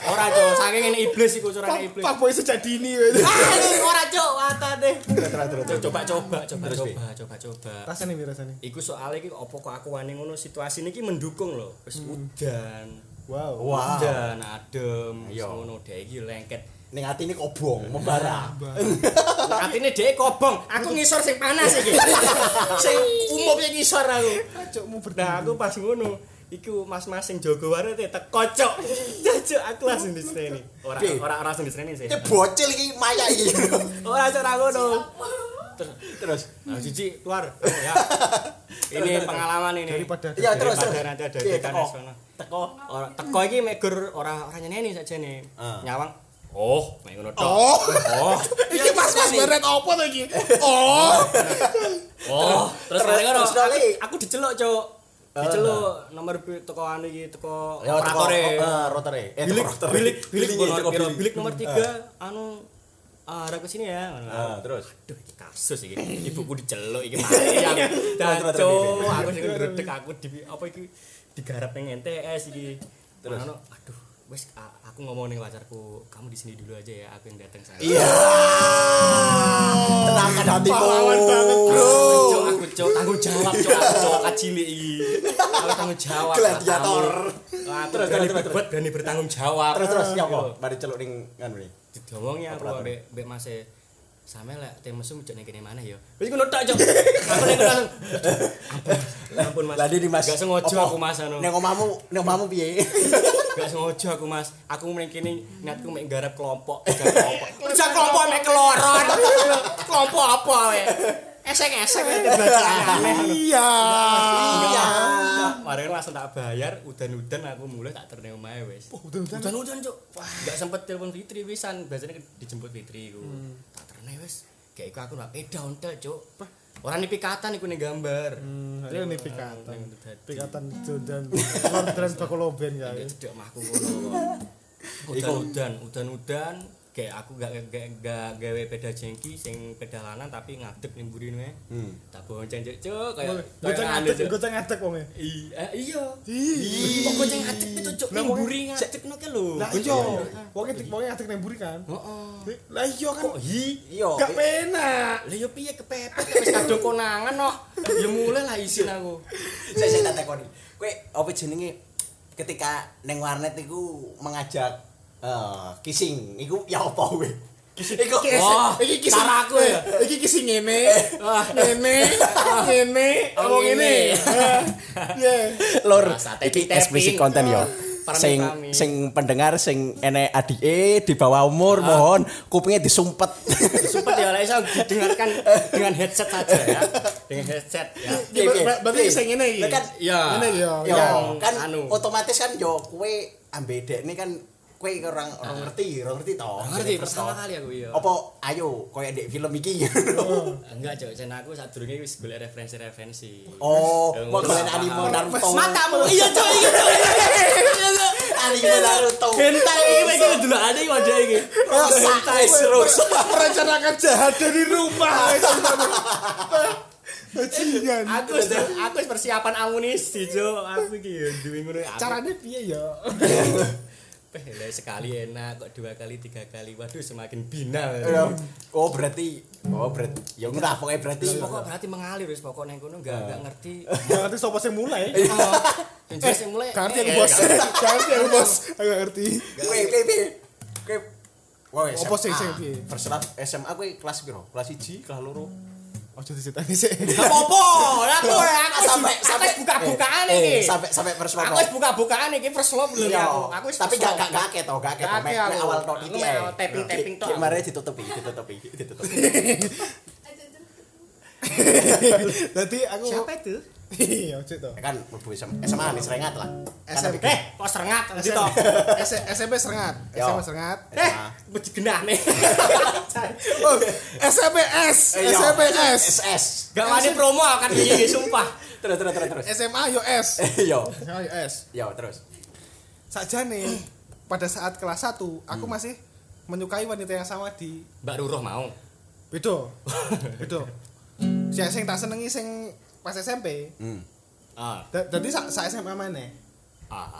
Ora, Cuk. Saking ini iblis iku curane iblis. Pak boy sejak dini. weh. Ah, ora. Watane. Terus. Cuk, coba coba coba coba coba coba Rasanya nih rasanya. iku soalnya iki opo kok aku wani ngono situasi niki mendukung lho wis udan Wow. Wow. udan adem ngono dhek iki lengket. Ning atine kobong, membara. atine dhek kobong. Aku ngisor sing panas iki. Sing umum yang ngisor aku. Cukmu nah aku pas ngono iku mas-mas sing jaga warnet teko cok cok aku langsung distreni ora ora ora langsung distreni sih. Iki bocil iki maya iki. ora aku ngono terus Terus. Nah, Cici keluar. Oh, ya. Ini pengalaman ini. Daripada ada- Iya, terus, Daripada terus. nanti ada dekan teko? sono. Teko. Ora teko iki mek gur ora ora nyeneni sakjane. Ah. Nyawang. Oh, mek ngono. Oh. Oh. Iki mas-mas warnet apa tuh iki? Oh. Oh, terus Terus- mari ngono. terus aku- Aku diceluk, Cuk. Diceluk nomor teko anu iki teko Ya, operatore. eh, rotore. Eh, Bilik bilik bilik Bilik, nomor teko piro? bilik. bilik nomor 3 anu ah, arah ke sini ya. Ah, terus. Aduh, iki kasus iki. Ibuku diceluk iki mati aku. Terus, aku sing ngredeg aku di apa iki digarap ning NTS iki. Terus? Terus aduh, wis a- aku ngomong ning pacarku, kamu di sini dulu aja ya, aku yang datang sana. Iya. Tenangkan hatimu. Pahlawan banget, bro. Aku cuk tanggung jawab cuk, aku cuk kacili iki. Aku tanggung jawab. Gladiator. Aku Terus, terus terus, berani bertanggung jawab. Terus terus ya apa? Mari celuk ning nganu nih. Diomongi aku Operator. mbek mbek Mas e. Sampe lek teh mesum ning kene mana ya. Wis ngono tok, Cuk. Aku kono langsung. Ampun, Mas. Lah di Mas. Gak sengaja aku Mas anu. Ning omahmu, ning omahmu piye? Gak sengaja aku Mas. Aku ning kene niatku mek garap kelompok, garap kelompok. Kerja kelompok mek keloron. Kelompok apa we? Esek-esek we aneh. Iya. Iya. Mari langsung tak bayar, udan-udan aku mulai tak terne omahe wis. udan-udan. Udan-udan, Cuk. Gak sempet telepon Fitri pisan, biasanya dijemput Fitri iku. Tak terne wis. Kayak iku aku nak peda ontel, Cuk. Ora nih pikatan iku ning gambar. Hmm, pikatan. Ning dadi. Pikatan dan Lord dan Bakoloben ya. Ya cedek mahku ngono. Udan-udan, udan-udan kayak aku gak gak gak gawe peda jengki sing pedalanan tapi ngadeg ning mburi wae. Hmm. Tak bonceng cuk cuk kayak anu, ngadeg, goceng ngadeg wong. Iya, iya. Ih. Kok bonceng ngadeg itu cuk ning mburi ngadegno ke lho. Lah iya, wong wong ngadeg nang mburi kan. Heeh. Lah iya kan. Kok hi? Iya. Gak penak. Lah yo piye kepepet wis kadung konangan kok. Ya mulai lah isin aku. Saya saya tak takoni. Kowe apa jenenge ketika neng warnet iku mengajak eh kissing iku ya apa kowe? Iku Wah, iki aku ya. Iki kisi ngene. Ah, ngene. Ngene. Oh, Ngomong ngene. Ya. lur Rasa iki eksplisit konten yo. Sing sing pendengar sing enek adike di bawah umur mohon kupingnya disumpet. Sumpah ya iso didengarkan dengan headset saja ya. Dengan headset ya. Iya, ber- berarti Iya. kisi ngene iki. Kan Iya. Ngene ya. yo Yang kan anu. otomatis kan yo kowe ambek ini kan kowe orang orang ngerti, orang ngerti toh. Ngerti pertama kali aku iya. Apa ayo koyo ndek film iki. Enggak, Cok. Jen aku sadurunge wis golek referensi-referensi. Oh, kalian apa? anime Naruto. Matamu. Iya, Cok. Iya, Cok. Iya, Cok. Anime Naruto. Hentai iki iki dulu ada iki wajah iki. Hentai terus. merencanakan jahat dari rumah. Bajingan. Aku aku persiapan amunisi, Cok. Aku iki ya duwe ngono. Aku- Caranya piye ya? Lah sekali enak kok dua kali tiga kali waduh semakin binal Ya. Oh, berarti oh berarti ya ngono pokoknya berarti pokok berarti mengalir wis pokok neng kono enggak enggak ngerti Ya ngerti sapa sing mulai. oh yang jelas yang mulai ngerti aku eh, bos. gak ngerti. Aku bos. Aku gak ngerti. kowe kowe kowe Wah, Apa sih, sing piye? Terserah SMA kowe kelas piro? Kelas 1, kelas 2. Ojo diceritani sih. Gak apa-apa aku aku Sampai- sampai sampai- buka-bukaan Eh, iki sampai sampai first love. aku wis buka-bukaan iki first love lho Iya, aku aku wis tapi gak gak gak to, gak akeh to. Mek awal to Aku iki tapping-tapping tok. Kemarin ditutupi, ditutupi, ditutupi. Jadi aku siapa itu Iya, ojo to. kan mlebu SMA nih serengat lah. Kan SMP. eh kok serengat toh S- SMP serengat. SMP serengat. eh beci genah nih Oh, SMPS. Eh, yo. SMPS. SS. gak wani promo akan iki sumpah Terus terus terus terus. SMA yo S. Eh, Yo. SMA yo S. Yo terus. Sajane pada saat kelas 1 aku masih menyukai wanita yang sama di Mbak Ruruh mau Bedo. Bedo. Sing sing tak senengi sing pas SMP. Hmm. ah Da- Dadi sak sak SMA mana? ah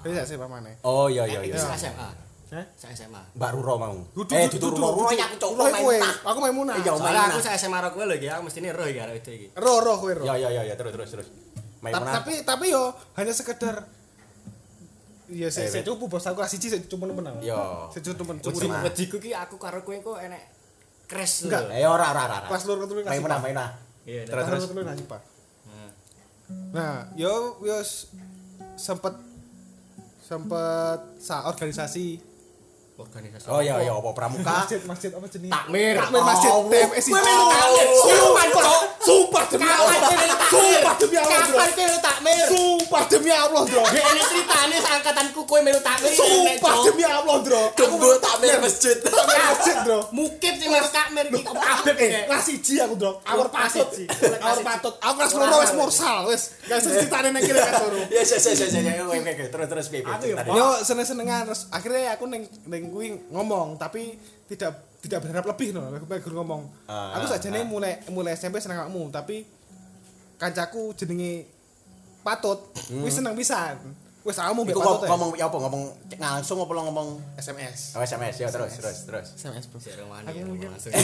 Dadi sak SMA mana? Oh iya iya Eh, iya. saya SMA Hah? saya SMA Mbak Ruro mau. Dudu, eh, dudu, dudu, Ruro ya aku coba Ruro main nah. Aku main munah. Iya, soalnya Maimunah. aku saya SMA roh kowe lho ya aku mesti nih roh ya karo itu iki Ro ro kowe ro. Ya ya ya ya terus terus terus. Ta- Maimunah. Tapi tapi yo hanya sekedar Iya, saya Eh, saya cukup bos aku 1 saya cuma nemen. Yo. Saya cuma Wedi- cuma. Wediku ki aku karo kowe kok enek crash Enggak. Eh ora ora ora. Kelas loro ketelu kelas Maimunah IPA. Maimunah. Iya, Terus terus. Terus terus. Nah, yo yo sempet sempet sa organisasi organisasi. Oh iya iya apa pramuka? masjid masjid apa jenis? Takmir. Takmir masjid Oh, TMS melu takmir. Sumpah demi Allah. Sumpah demi Allah. Kapan kowe takmir? Sumpah demi Allah, Bro. Ya ini ceritane seangkatanku kowe melu takmir. Sumpah demi Allah, Bro. Gembul takmir masjid. Takmir masjid, Bro. Mukib sing melu takmir iki kok kabeh Eh, kelas 1 aku, Bro. Awur patut. Awur patut. Aku kelas loro wis mursal, wis. Gak usah ceritane nang kene kelas loro. Ya ya ya ya ya oke oke terus terus piye ya. Yo seneng-senengan terus akhirnya aku neng neng kuwi ngomong tapi tidak tidak berharap lebih no aku pengen ngomong Ah, aku sajane ah. mulai mulai SMP seneng kamu tapi kancaku jenenge patut wis seneng pisan wis kamu mbek patut ngomong ya. ngomong ya apa ngomong langsung apa lo ngomong SMS oh SMS ya terus terus terus. SMS bro Sik romani. Aku ya, mungkin- langsung.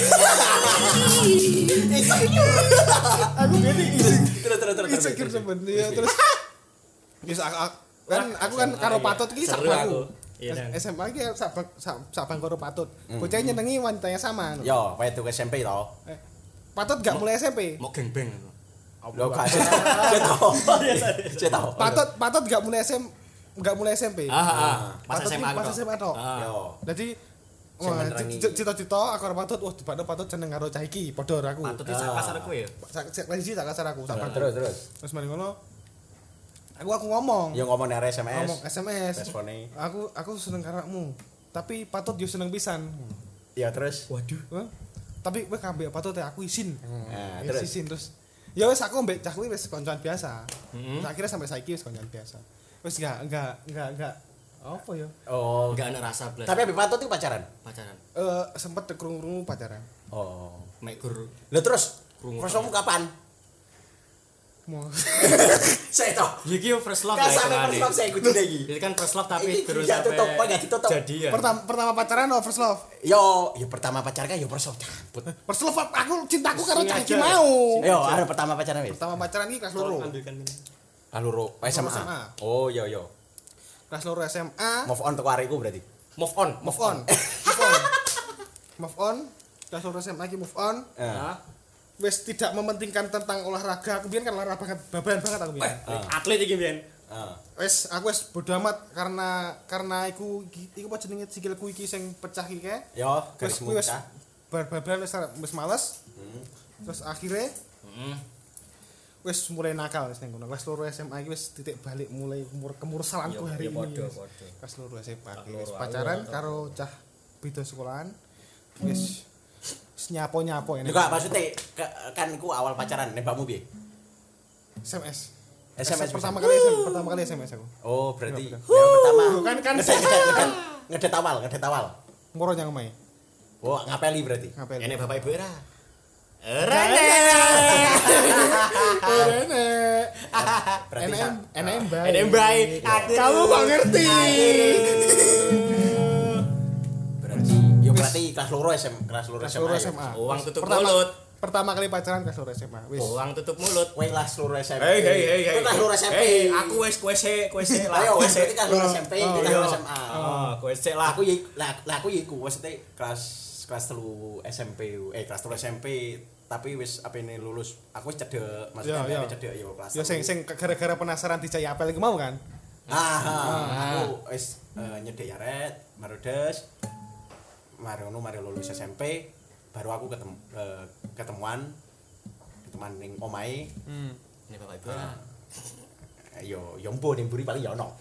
aku gini isi Terus terus terus. isi kira temen ya terus Yes, aku, aku- kan aku kan SMA, karo iya. patut ki Seru sak aku. Iya. SMA ki sak bang- sak- sak bangku karo patut. Bocah nyenengi wanita yang sama. Yo, tuh SMP to. Eh, Patut gak mulai SMP. Mau geng-beng. Lo gak sih. Saya tahu. Saya tahu. Patut patut gak mulai SM gak mulai SMP. Ah, ah. Pas Patut SMA ki pas tok. SMA tok. Ah. Yo. Wah, menerangi. c- cita-cita aku karo patut wah dibanding patut seneng karo cah iki padha karo aku. Patut sak pasar kowe ya. Sak sak lagi sak kasar aku. Terus terus. Terus mari ngono. Aku aku ngomong. Yo ngomong dari SMS. Ngomong SMS. Respone. Aku aku seneng karo kamu. Tapi patut yo seneng pisan. Iya terus. Waduh. Hah? Tapi kowe kabeh patut ya aku izin. Nah, Ya, terus. izin terus. Ya wis aku mbek cahku wis koncoan biasa. Mm-hmm. Terus akhirnya sampai saiki wis koncoan biasa. Wis enggak enggak enggak enggak Apa ya? Oh. Enggak ada rasa blas. Tapi Habib Patut itu pacaran. pacaran. Eh sempet krungu-krungu pacaran. Oh. Mek Lah terus love kapan? Mau Saya toh. Ya iki yo first love Kan sampai first love saya kudu lagi. Itu kan first love tapi terus ditutup? Jadian. pertama pertama pacaran atau first love? Yo, yo pertama pacar kan yo first love cabut. First love aku cintaku karo cah iki mau. Yo, ada pertama pacaran wis. Pertama pacaran iki kelas loro. Ambilkan ini. Lalu ro SMA. SMA. Oh, yo yo. Kelas loro SMA. Move on teko arek iku berarti. Move on, Move on. Move on. Move on. Kelas loro SMA iki move on. Eh. Wis tidak mementingkan tentang olahraga. Aku biyen kan olahraga banget, babalan banget aku biyen. Atlet iki biyen. Heeh. Wis aku wis bodo amat karena karena iku iku apa jenenge sikilku iki sing pecah iki kae. Yo, kuwi wis pecah. bar-baran wis wis males. Hmm. Terus akhirnya Heeh. wis mulai nakal wis ning kono. Kelas loro SMA iki wis titik balik mulai umur kemursalanku Ya, hari ya, ini. podo, wis. podo. Kelas loro SMA aku pacaran karo cah beda sekolahan. Wis wis nyapo-nyapo Yo kak maksudnya kan iku awal pacaran nembakmu piye? SMS. SMS pertama kali SMS, pertama kali SMS aku. Oh, berarti Iya, yang pertama Kan kan ngedet awal, ngedet awal. moro nyang omahe. Oh, ngapeli berarti. Ngapel. Ini bapak ibu era. Rene. Berarti NM NM baik. NM baik. Kamu gak ngerti. Berarti kelas loro SM, kelas loro Kelas SMA. loro yo. SMA. Uang tutup Pertama- mulut. Pertama kali pacaran kelas loro SMA. Wis. Uang tutup mulut. Kowe kelas loro SMP. Hei hei hei hei. Kelas loro SMP. Hei, aku wes kowe se, kowe se lah, Ayo, kowe berarti kelas loro SMP, Oh, kelas iya. loro SMA. Oh, kowe se lah. Aku ya lah aku ya iku maksudnya kelas kelas telu SMP eh kelas telu SMP tapi wis apa ini lulus aku wis cedek maksudnya Iya, iya. yeah, cedek yo kelas Ya sing sing gara-gara penasaran dijai apel iku mau kan? ah, ah, aku wis uh, nyedek yaret marudes mari ngono mari lulus SMP baru aku ketemu eh, ketemuan ketemuan ning omahe Hmm. Ini bapak ibu. Eh, yo yo mbo ning mburi paling yo ono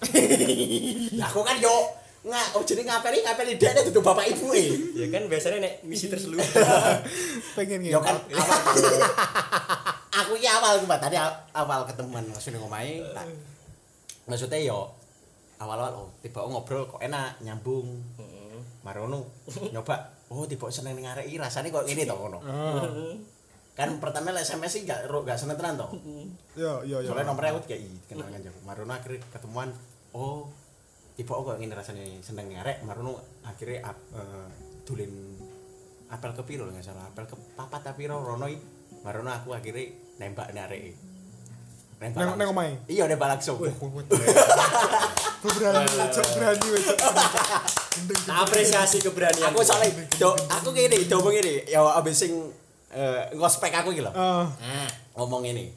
lah aku kan yo nggak oh jadi ngapeli ngapeli dia itu bapak ibu eh Ya kan biasanya nek misi terselubung. Pengen Ya gitu. kan awal aku iki awal Mbak. tadi aw- awal ketemuan langsung ning omahe. tak- Maksudnya yo awal-awal oh tiba ngobrol kok enak nyambung. Marono nyoba oh tiba seneng ning arek iki rasane kok ngene to ngono. Kan pertama lah SMS sih gak ro- gak seneng tenan to. Yo yo yo. Soalnya nomornya aku kayak kenal kan jago. Marono akhirnya ketemuan oh tiba kok ngene rasane seneng ning arek Marono akhirnya ap- eh, dolen apel ke piro nggak salah apel ke papat tapi piro rono i marono aku akhirnya nembak narek nembak Neng- neng omahe? iya nembak langsung berani cok berani wes. Apresiasi keberanian. aku soalnya aku gini coba gini ya abis sing eh, ngospek aku gitu Eh, Nah, ngomong ini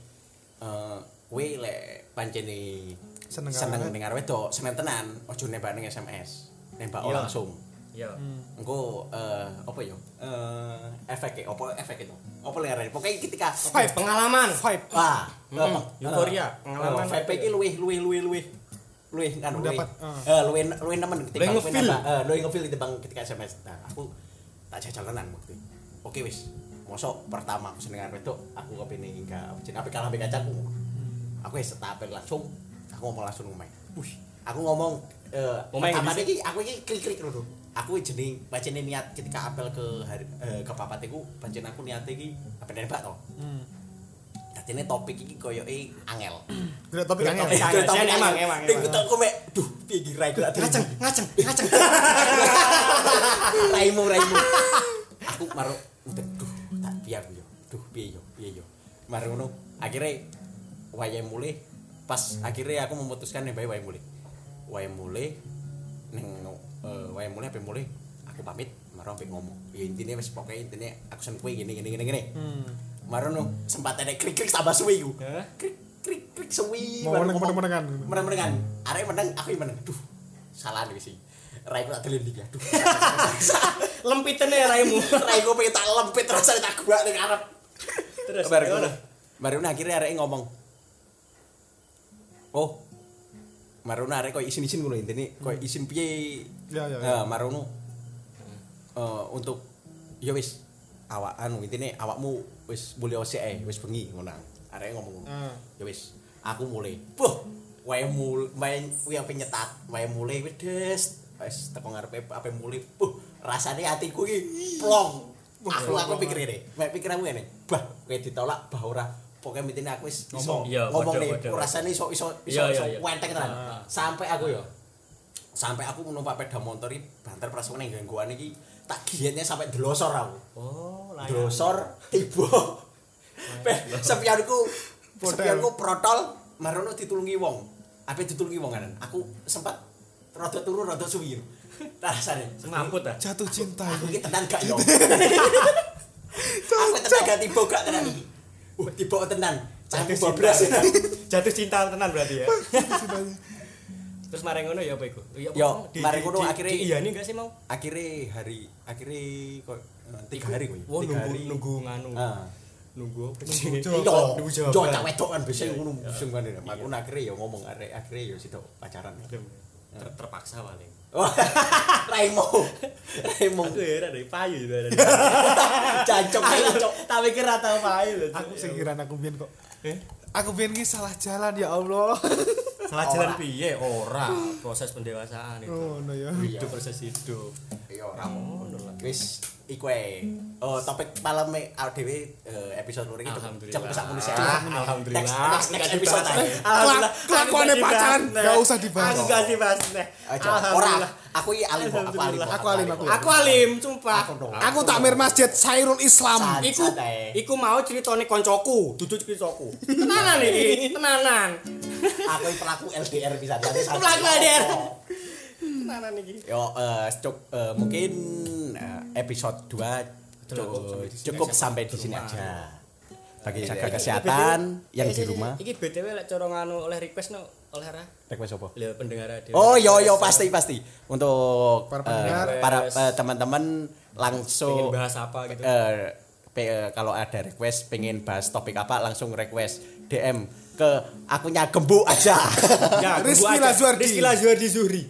eh we lek pancene Seneng seneng dengar wedok seneng tenan ojo nembak ning SMS nembak Iya. langsung Yo. engko eh apa ya eh efek apa efek itu apa lek pokoknya ketika Vibe. Pengalaman. Vibe. Wah, Hmm, eh, euforia, eh, pengalaman. eh, VP iki luwih luwih luwih luwih luwih kan luwih. Mendapat, Eh luwih luwih nemen ketimbang Luwih kowe ngefeel. nembak, eh luwih ngefeel ketimbang ketika SMS. Nah, aku tak jajal tenan waktu itu. Oke wis. Mosok pertama aku seneng wedok, aku kepene enggak jeneng apik kalah ambek kancaku. Aku wis setapel langsung, aku ngomong langsung ngomong. Wih, aku ngomong eh yang di- iki aku iki klik-klik dulu. Aku jeneng bacane niat ketika apel ke hari eh, ke papat iku pancen aku niate iki apa nembak to. Hmm. Dadine topik iki koyoke angel. Gerak topik Gerak angel. topik angel. Topik Sen, emang, emang, Ning aku mek, duh piye iki rai aku Ngaceng, ngaceng, ngaceng. Raimu raimu. Aku maru udah duh tak aku yo. Duh piye yo, piye yo. Maru ngono akhirnya wayahe mulai pas akhirnya aku memutuskan nih wayahe mulai. Wayahe mulai ning eh wayahe mulai apa mulai aku pamit maru sampe ngomong. Ya intine wis pokoke intine aku sen kowe gini gini gini gini. Hmm. Marono sempat ada krik krik tambah suwi ku. Hah? Krik krik krik suwi. Mau baru meneng- ngomong. meneng-menengan. Meneng-menengan. Arek meneng, aku yang meneng. Duh. Salah nih sih. Rai ku tak delin iki. Aduh. Lempiten ya raimu. Rai ku pengen tak lempit rasane tak gua ning arep. Terus Baru ngono. Baru ngono akhirnya arek ngomong. Oh. Marono arek koyo isin-isin ngono intine koyo isin piye. Ya, ya, ya. Nah, marono eh untuk ya wis awak anu intine awakmu wis sik ae, wis bengi ngono. Arek ngomong. Ah. ya wis aku mulai buh wae mul main kuwi ape nyetat wae mulai wis des wis teko ngarepe ape mulai uh rasane atiku iki plong aku aku pikir ini mek pikir aku ngene bah kowe ditolak bah ora pokoknya mitine aku wis iso Ngomong. Iya, ngomong nih rasane iso iso iso iso wenteng tenan Ah. sampai aku yo sampai aku numpak sepeda motor iki banter prasone gangguan iki tak giatnya sampai delosor aku Oh, layak. Drosor tiba. Sepianku sepianku protol marono ditulungi wong. Ape ditulungi wong kan. Aku sempat rada turu rada suwi. Rasane Semaput ah. jatuh cinta aku ini iki tenan gak yo. aku tenan gak tiba gak tenan iki. Uh, tiba tenan. Jatuh cinta. Jatuh cinta tenan berarti ya. Terus mari ngono ya apa iku? Ya, apa Yo, ngono di- akhirnya- Iya nih enggak sih mau? Akhirnya hari akhirnya kok tiga hari kok. Wah, Tiga nunggu hari. nunggu nganu. Nunggu apa Nunggu. Iya, jawaban. cah wedok kan biasa ngono sing kan. Aku akhirnya yo ngomong arek akhirnya yo sido pacaran. Ter- terpaksa paling. Raimo. Raimo. Aku heran deh payu juga ada. Jancok jancok. Tak pikir ora tau payu aku singiran aku biyen kok Eh? aku biyen ki salah jalan ya Allah Salah jalan piye? Ora, proses pendewasaan itu. oh no ya Hidup proses hidup. Iya ora ngono lah. Wis iku ae. Oh, topik malam awake dhewe eh, episode iki Alhamdulillah. cepet sak muni Alhamdulillah. Next next, next episode dibahas. Alhamdulillah. Nggak pacaran, dibahas, Nek. usah dibahas. Aku gak dibahas. Nek. Aja. Ora, Alhamdulillah. aku iki alim aku alim. Aku alim, aku Aku alim, sumpah. Aku takmir masjid Sairul Islam Iku, iku mau ceritane koncoku, duduk ceritaku. Tenanan iki, tenanan. Aku iki pelaku LDR bisa. Pelaku LDR. Tenanan iki. Yo eh, cuk- eh, mungkin eh, episode 2 cukup, cukup sampai di sini aja. Bagi jaga kesehatan yang di rumah. Iki BTW lek cara nganu oleh request no oleh ra. Request apa? Lho pendengar. Oh yo yo pasti pasti untuk Para pendengar. para eh, teman-teman langsung Pengen bahas apa gitu. eh, pe- eh, kalau ada request pengen bahas topik apa langsung request DM ke akunnya gembu aja. Ya, Rizky. Lazuardi. Rizky Lazuardi Zuhri.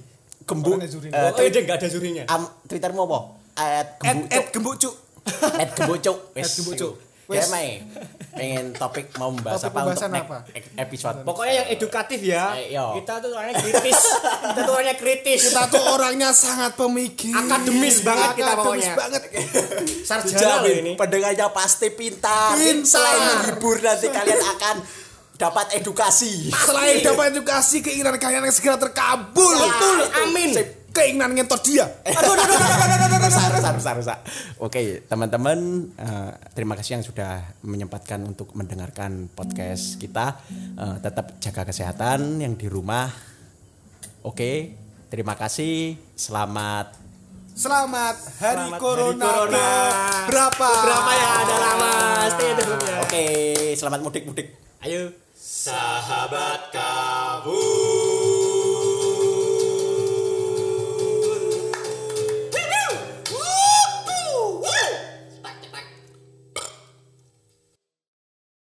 Gembu. Orangnya Zuri. eh, Oh, iya enggak ada Zurinya. am, Twittermu apa? At Ed gembu. Ed gembuk cuk At gembu cuk. Wis, At gembu cuk. Ya Mai. Pengen topik mau membahas Topik apa untuk apa? e- episode. Pokoknya yang edukatif ya. Eh, iya. Kita tuh orangnya kritis. kita tuh orangnya kritis. kita tuh orangnya sangat pemikir Akademis banget kita Akademis pokoknya. banget sarjana loh ini. pendengarnya pasti pintar. Pintar. Selain menghibur nanti kalian akan dapat edukasi. selain dapat edukasi keinginan kalian yang segera terkabul Betul, amin. Sip. keinginan ngentot dia. Oke, teman-teman, eh, terima kasih yang sudah menyempatkan untuk mendengarkan podcast kita. Eh, tetap jaga kesehatan yang di rumah. Oke, terima kasih. Selamat. Selamat Hari Selamat Hari Corona, Corona. berapa? Berapa ya ada lama? Stay ya. Oke, selamat mudik-mudik. Ayo. Sahabat kabur.